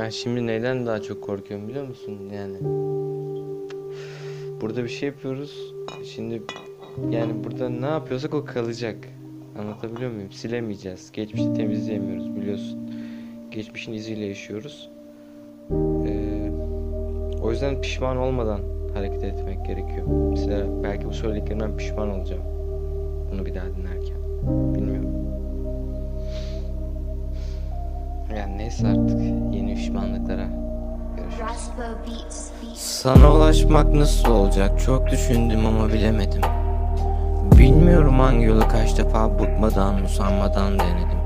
Ya şimdi neyden daha çok korkuyorum biliyor musun? Yani burada bir şey yapıyoruz. Şimdi yani burada ne yapıyorsak o kalacak. Anlatabiliyor muyum? Silemeyeceğiz. Geçmişi temizleyemiyoruz biliyorsun. Geçmişin iziyle yaşıyoruz. Ee, o yüzden pişman olmadan hareket etmek gerekiyor. Mesela belki bu söylediklerimden pişman olacağım. Bunu bir daha dinlerken. Bilmiyorum. Yani neyse artık yeni pişmanlıklara görüşürüz. Sana ulaşmak nasıl olacak çok düşündüm ama bilemedim. Bilmiyorum hangi yolu kaç defa bıkmadan usanmadan denedim.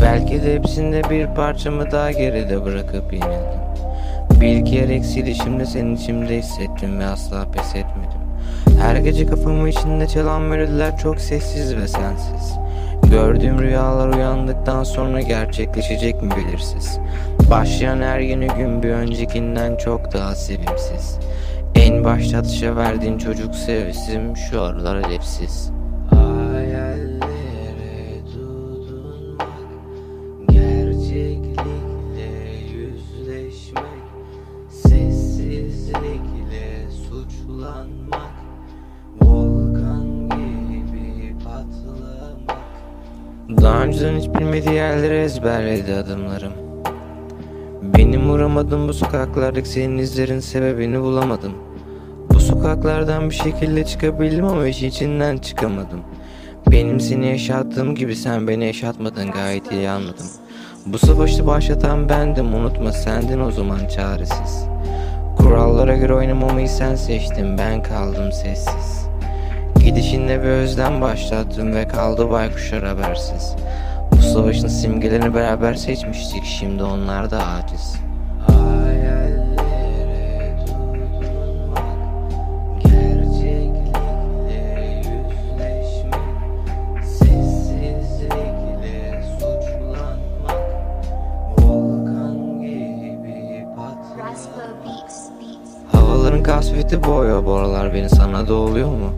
Belki de hepsinde bir parçamı daha geride bırakıp yenildim. Bir kere eksiği şimdi senin içimde hissettim ve asla pes etmedim. Her gece kafamın içinde çalan melodiler çok sessiz ve sensiz. Gördüğüm rüyalar uyandıktan sonra gerçekleşecek mi belirsiz. Başlayan her yeni gün bir öncekinden çok daha sevimsiz. En başta atışa verdiğin çocuk sevesim şu aralar hedefsiz. Hayallere tutunmak, gerçeklikle yüzleşmek, sessizlikle suçlanmak, Daha önceden hiç bilmediği yerlere ezberledi adımlarım. Benim uğramadığım bu sokaklardaki senin izlerin sebebini bulamadım. Bu sokaklardan bir şekilde çıkabildim ama işin içinden çıkamadım. Benim seni yaşattığım gibi sen beni yaşatmadın gayet iyi anladım. Bu savaşı başlatan bendim unutma sendin o zaman çaresiz. Kurallara göre oynamamayı sen seçtin ben kaldım sessiz. Gidişinle bir özlem başlattım ve kaldı baykuşlar habersiz. Bu savaşın simgelerini beraber seçmiştik şimdi onlar da aciz. Havaların kasveti boğuyor bu aralar beni sana da oluyor mu?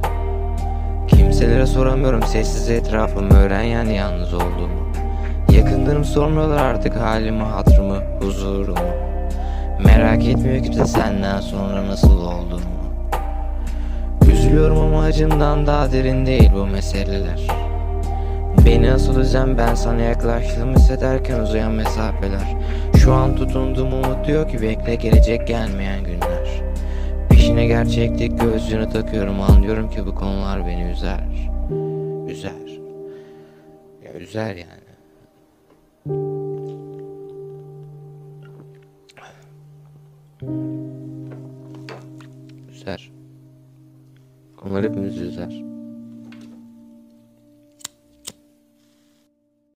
Kimselere soramıyorum. Sessiz etrafımı öğren yani yalnız olduğumu. Yakınlarım sormuyorlar artık halimi hatırımı huzurumu. Merak etmiyor kimse senden sonra nasıl olduğumu. Üzülüyorum ama acımdan daha derin değil bu meseleler. Beni asıl üzen ben sana yaklaştığımı hissederken uzayan mesafeler. Şu an tutunduğum umut diyor ki bekle gelecek gelmeyen günler Peşine gerçeklik gözlüğünü takıyorum. Anlıyorum ki bu konular beni üzer. Üzer. Ya üzer yani. Üzer. Onlar hepimizi üzer